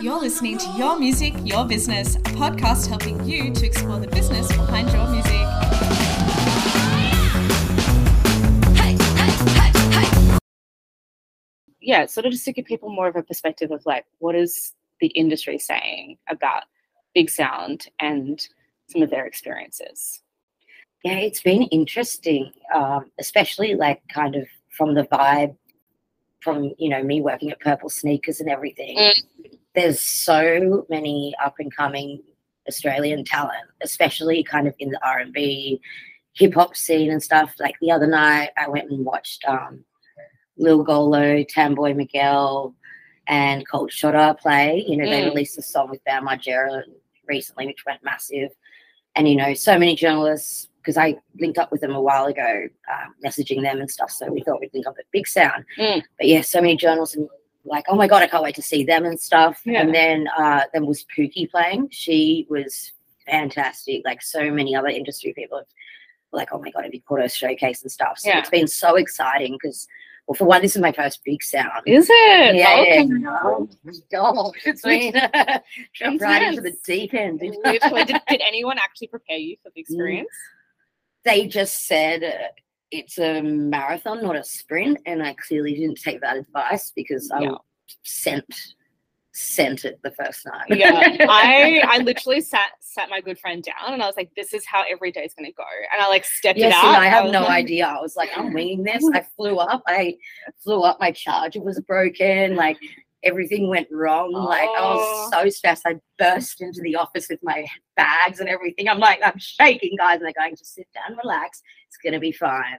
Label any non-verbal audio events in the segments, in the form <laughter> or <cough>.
You're listening to Your Music, Your Business, a podcast helping you to explore the business behind your music. yeah, sort of just to give people more of a perspective of like what is the industry saying about big sound and some of their experiences. Yeah, it's been interesting, um, especially like kind of from the vibe from you know me working at Purple Sneakers and everything. Mm. There's so many up and coming Australian talent, especially kind of in the R and B, hip hop scene and stuff. Like the other night, I went and watched um, Lil Golo, Tamboy Miguel, and Cold Shotter play. You know, they Mm. released a song with Bam Margera recently, which went massive. And you know, so many journalists because I linked up with them a while ago, um, messaging them and stuff. So we thought we'd link up at Big Sound. Mm. But yeah, so many journalists and like, oh my god, I can't wait to see them and stuff. Yeah. And then uh, there was Pookie playing. She was fantastic. Like so many other industry people, have, like, oh my god, have you caught her showcase and stuff? So Yeah. it's been so exciting because, well, for one, this is my first Big Sound. Is it? Yeah, Okay. Oh, <laughs> it's been jump right into the deep end. Did, did anyone actually prepare you for the experience? they just said it's a marathon, not a sprint, and I clearly didn't take that advice because I Yeah. sent sent it the first night. yeah <laughs> i i literally sat sat my good friend down and i was like this is how every day is going to go and i like stepped Yes, it out I have was no like, idea. I was like, I'm winging this. I flew up. I flew up. My charger was broken. Like everything went wrong. Like I Oh. was so stressed. I burst into the office with my bags and everything. I'm like, I'm shaking, guys. And they're going, just sit down, relax. It's gonna be fine.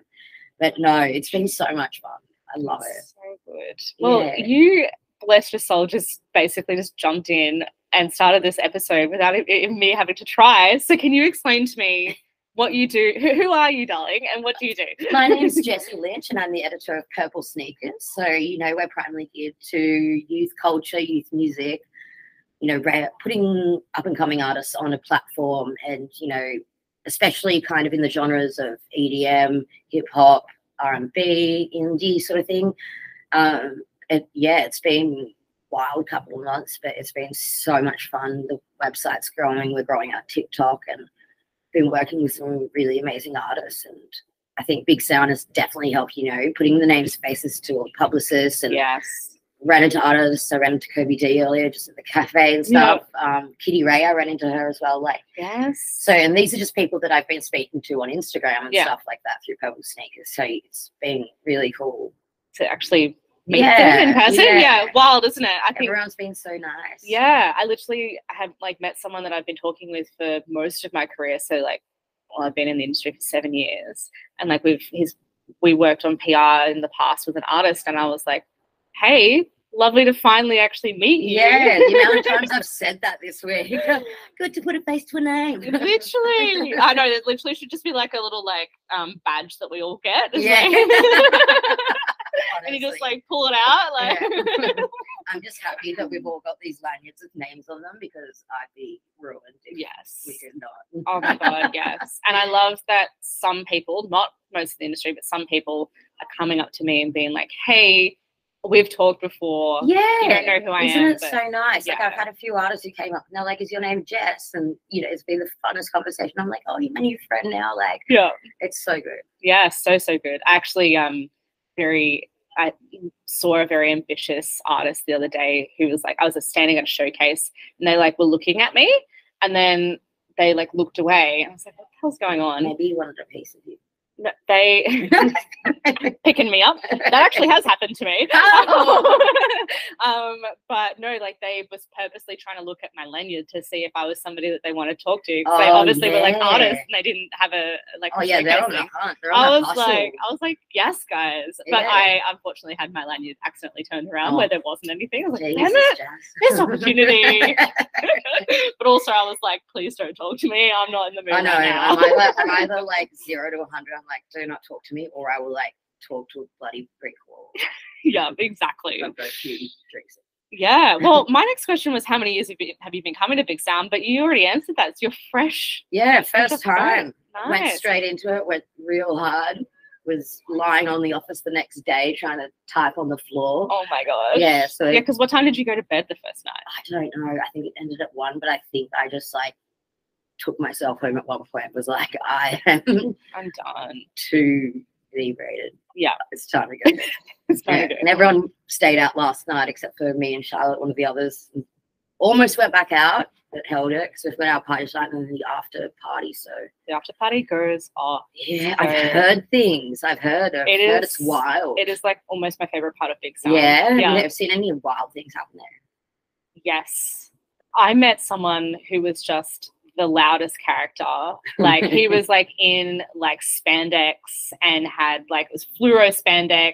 But no, it's been so much fun. I love it. so good well Yeah. you blessed your soul just basically just jumped in and started this episode without it, it- me having to try so can you explain to me what you do who, who are you darling and what do you do My name is <laughs> Jessie Lynch, and I'm the editor of Purple Sneakers. So, you know, we're primarily geared to youth culture, youth music, you know, putting up and coming artists on a platform and, you know, especially kind of in the genres of EDM, hip hop, R&B, indie sort of thing. Um, it, yeah, it's been wild couple of months, but it's been so much fun. The website's growing. We're growing our TikTok and been working with some really amazing artists and I think Big Sound has definitely helped, you know, putting the names faces to all publicists and yes ran into artists. I ran into Kobie Dee earlier just at the cafe and stuff. Um, Kitty Ray, I ran into her as well. Like yes so, and these are just people that I've been speaking to on Instagram and Yeah. stuff like that through Purple Sneakers. So it's been really cool. to actually meet Yeah, them in person yeah. yeah wild isn't it i think Everyone's been so nice. Yeah, I literally have like met someone that I've been talking with for most of my career. So like, well, I've been in the industry for seven years, and like we've his we worked on PR in the past with an artist, and I was like, hey, lovely to finally actually meet you. Yeah, the amount of times I've said that this week. <laughs> Good to put a face to a name. <laughs> literally, I know that literally should just be like a little like um badge that we all get. Yeah. <laughs> like- and you just like pull it out, like. Yeah. <laughs> I'm just happy that we've all got these lanyards with names on them because I'd be ruined if yes. we did not. Oh my god, yes. <laughs> And I love that some people, not most of the industry, but some people are coming up to me and being like, "Hey, we've talked before. Yeah. You don't know who I Isn't am, it but so nice? Like. I've had a few artists who came up and they're like, "Is your name Jess?" And you know, it's been the funnest conversation. I'm like, "Oh, you're my new friend now." Like, Yeah. it's so good. Yeah, so so good. I actually um very I saw a very ambitious artist the other day who was like I was standing at a showcase and they like were looking at me and then they like looked away and I was like, what the hell's going on? Maybe you wanted a piece of you. They <laughs> picking me up. That actually has happened to me. Oh. <laughs> um, but no, like they was purposely trying to look at my lanyard to see if I was somebody that they want to talk to. 'cause they Oh, obviously were like yeah. artists and they didn't have a like. Oh yeah, they're on the hunt. They're on I was like, I was like, yes, guys. But Yeah. I unfortunately had my lanyard accidentally turned around Oh. where there wasn't anything. I was like, Jesus, damn it, missed opportunity. <laughs> but also, I was like, please don't talk to me. I'm not in the mood I know. right now. I'm either, I'm either like zero to 100. Like, do not talk to me, or I will like talk to a bloody brick wall. <laughs> yeah, exactly. I'll go to drinks. Yeah. <laughs> Well, my next question was how many years have you, have you been coming to Big Sound? But you already answered that. So you're fresh. Yeah, first off the boat. time. Went straight into it. Went real hard. was lying on the office the next day trying to type on the floor. Oh my god. Yeah, so Yeah, because what time did you go to bed the first night? I don't know. I think it ended at one, but I think I just like took myself home at one point. Was like, I am <laughs> I'm done. too inebriated. Yeah. it's time to go. <laughs> It's time Yeah, to go. And everyone stayed out last night except for me and Charlotte, one of the others. Almost went back out, but held it because we've got our party tonight and then the after party. So The after party goes off. yeah, I've So- heard things. I've heard. I've It heard it's wild. It is like almost my favorite part of Big Sound. yeah, Yeah. I've seen any wild things happen there. Yes. I met someone who was just the loudest character. Like he <laughs> was like in like spandex and had like it was fluoro spandex.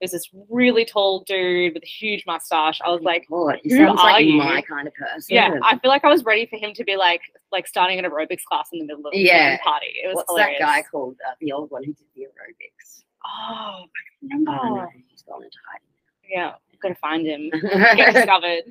There's this really tall dude with a huge mustache. I was like, God, he who sounds are like you? my kind of person. yeah, I feel like I was ready for him to be like like starting an aerobics class in the middle of the Yeah. fucking party. It was What's hilarious. that guy called? Uh, the old one who did the aerobics. Oh, I Oh, remember. no, he's gone into Yeah, gotta find him. <laughs> Get discovered.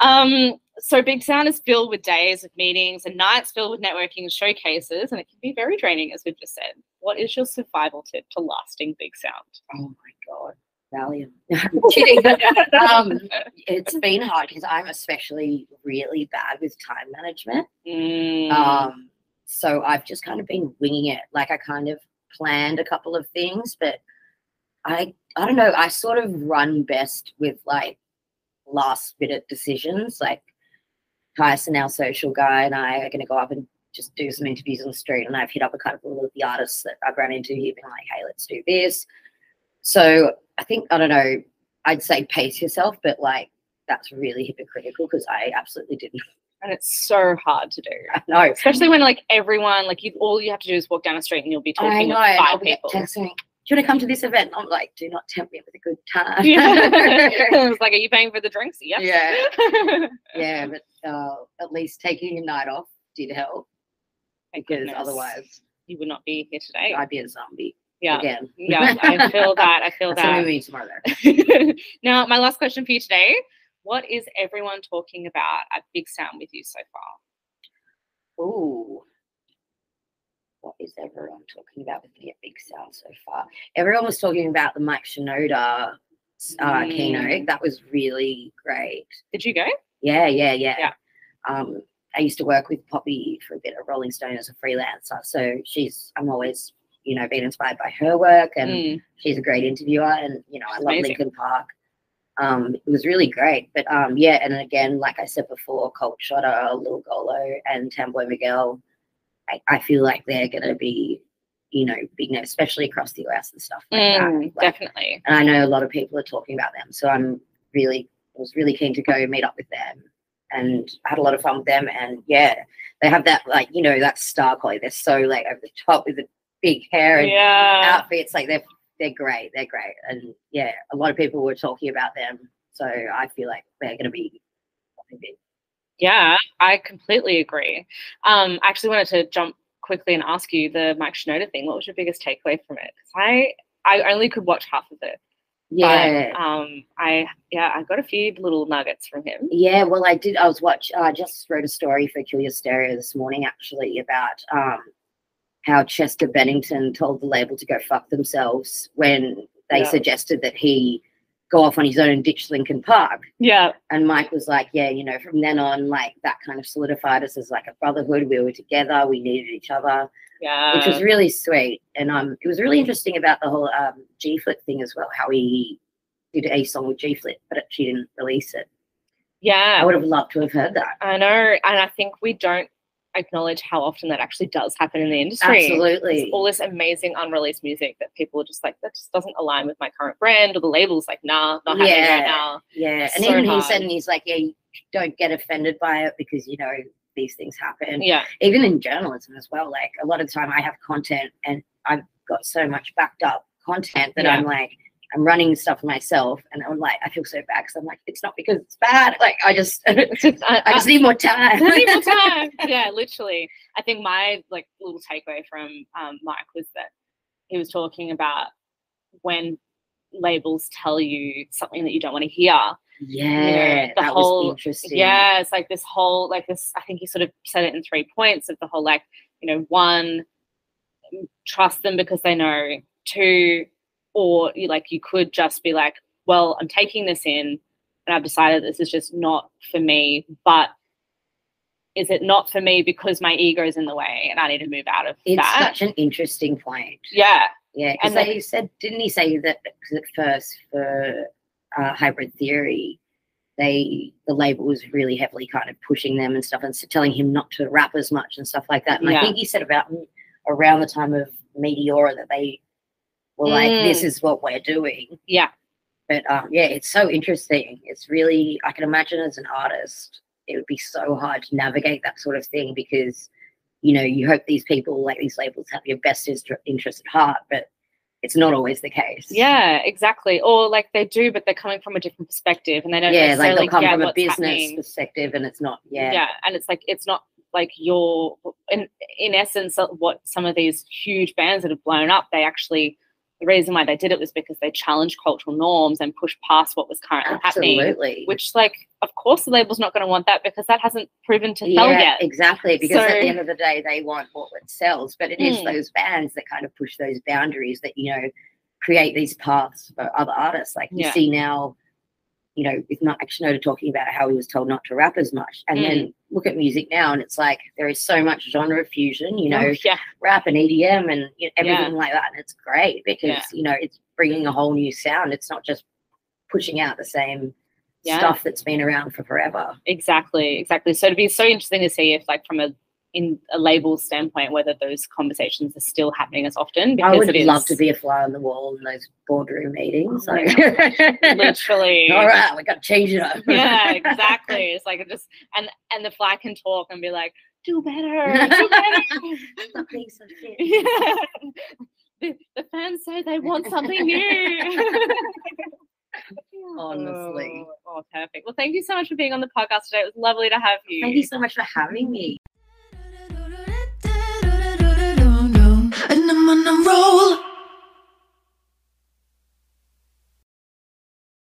Um, so Big Sound is filled with days of meetings and nights filled with networking and showcases, and it can be very draining, as we've just said. What is your survival tip to lasting Big Sound? oh my god, Valium. <laughs> <laughs> Um, it's been hard because I'm especially really bad with time management. Mm, Um, so I've just kind of been winging it. Like I kind of planned a couple of things, but I I don't know. I sort of run best with like last minute decisions. Like Tyson, our social guy, and I are going to go up and just do some interviews on the street. And I've hit up a couple of the artists that I've run into here, being like, "Hey, let's do this." So I think I don't know. I'd say pace yourself, but like that's really hypocritical because I absolutely didn't and it's so hard to do, know. especially when like everyone, like you, all you have to do is walk down the street and you'll be I talking know. to five people. texting you want to come to this event? I'm like, do not tempt me with a good time. <laughs> Yeah. <laughs> it was like, are you paying for the drinks? Yep. Yeah. <laughs> yeah, but uh, at least taking a night off did help Thank because goodness. otherwise you would not be here today. I'd be a zombie yeah. again. Yeah, I feel that. I feel That's that. we tomorrow. now, my last question for you today. What is everyone talking about at Big Sound with you so far? Ooh. What is everyone talking about with the Big Sound so far? Everyone was talking about the Mike Shinoda uh, Mm. keynote. That was really great. Did you go? Yeah, yeah, yeah. Yeah. Um, I used to work with Poppy for a bit at Rolling Stone as a freelancer. So she's, I'm always, you know, been inspired by her work and Mm, she's a great interviewer. And, you know, I love Amazing. Linkin Park. Um, it was really great. But um, yeah, and again, like I said before, Colt Shotter, Lil Golo, and Tamboy Miguel, I, I feel like they're going to be, you know, big names, especially across the US and stuff like mm, that. Like, definitely. and I know a lot of people are talking about them. So I'm really was really keen to go meet up with them and I had a lot of fun with them. And yeah, they have that like, you know, that star quality. They're so like over the top with the big hair and Yeah. outfits. Like they're they're great. They're great. And yeah, a lot of people were talking about them. So I feel like they're gonna be big. Yeah, I completely agree. Um, I actually wanted to jump quickly and ask you the Mike Shinoda thing. What was your biggest takeaway from it? 'Cause I I only could watch half of it. Yeah. But, um, I yeah, I got a few little nuggets from him. Yeah, well, I did. I was watch. I just wrote a story for Curious Stereo this morning, actually, about um, how Chester Bennington told the label to go fuck themselves when they Yeah. suggested that he go off on his own and ditch Linkin Park. Yeah. And Mike was like, "Yeah, you know, from then on, like that kind of solidified us as like a brotherhood. We were together. We needed each other, Yeah. which was really sweet. And um, it was really interesting about the whole um, G Flip thing as well. How he did a song with G Flip, but she didn't release it. yeah. I would have loved to have heard that. I know, and I think we don't acknowledge how often that actually does happen in the industry. Absolutely. There's all this amazing unreleased music that people are just like, that just doesn't align with my current brand, or the label's like, nah, not happening Yeah. right now. Yeah, and So even he said, and he's like, yeah, you don't get offended by it because you know these things happen. Yeah, Even in journalism as well. Like a lot of the time, I have content, and I've got so much backed up content that Yeah. I'm like, I'm running stuff myself, and I'm like, I feel so bad because I'm like, it's not because it's bad. Like I just, I <laughs> just, I, just need more time. I need more <laughs> time. yeah, literally. I think my like little takeaway from um, Mike was that he was talking about when labels tell you something that you don't want to hear. yeah, the that whole- was interesting. Yeah, it's like this whole like this. I think he sort of said it in three points of the whole like you know one trust them because they know to or you like you could just be like well i'm taking this in and i've decided this is just not for me but is it not for me because my ego is in the way and i need to move out of It's that such an interesting point. yeah Yeah, And they said, didn't he say that at first for uh, hybrid theory, they the label was really heavily kind of pushing them and stuff, and so telling him not to rap as much and stuff like that. And Yeah. I think he said about around the time of Meteora that they were like, "This Mm. is what we're doing." yeah But um, yeah, it's so interesting. It's really I can imagine as an artist, it would be so hard to navigate that sort of thing because you know you hope these people like these labels have your best interest at heart, but it's not always the case. yeah exactly or like they do but they're coming from a different perspective and they don't yeah, like they'll come from a business happening. perspective, and it's not. Yeah, yeah and it's like it's not like your in in essence uh, what some of these huge bands that have blown up they actually the reason why they did it was because they challenged cultural norms and pushed past what was currently happening absolutely. which like of course the label's not going to want that because that hasn't proven to sell yeah, yet exactly. Because at the end of the day, they want what sells, but it is Mm. those bands that kind of push those boundaries that you know create these paths for other artists. Like you Yeah. see now, you know, with not Akshinoda talking about how he was told not to rap as much, and Mm. then look at music now, and it's like there is so much genre fusion. You know, Oh, yeah rap and EDM and you know, Yeah. everything like that, and it's great because Yeah. you know it's bringing a whole new sound. It's not just pushing out the same Yeah. stuff that's been around for forever. exactly exactly so it'd be so interesting to see if like from a in a label standpoint whether those conversations are still happening as often because I would love to be a fly on the wall in those boardroom meetings. Oh Like, literally <laughs> All right, we got to change it up. <laughs> yeah exactly it's like just and and the fly can talk and be like do better do better <laughs> Stop being so fit. yeah. the, the fans say they want something new Honestly. oh, oh perfect well thank you so much for being on the podcast today it was lovely to have you Thank you so much for having me. I'm on a roll.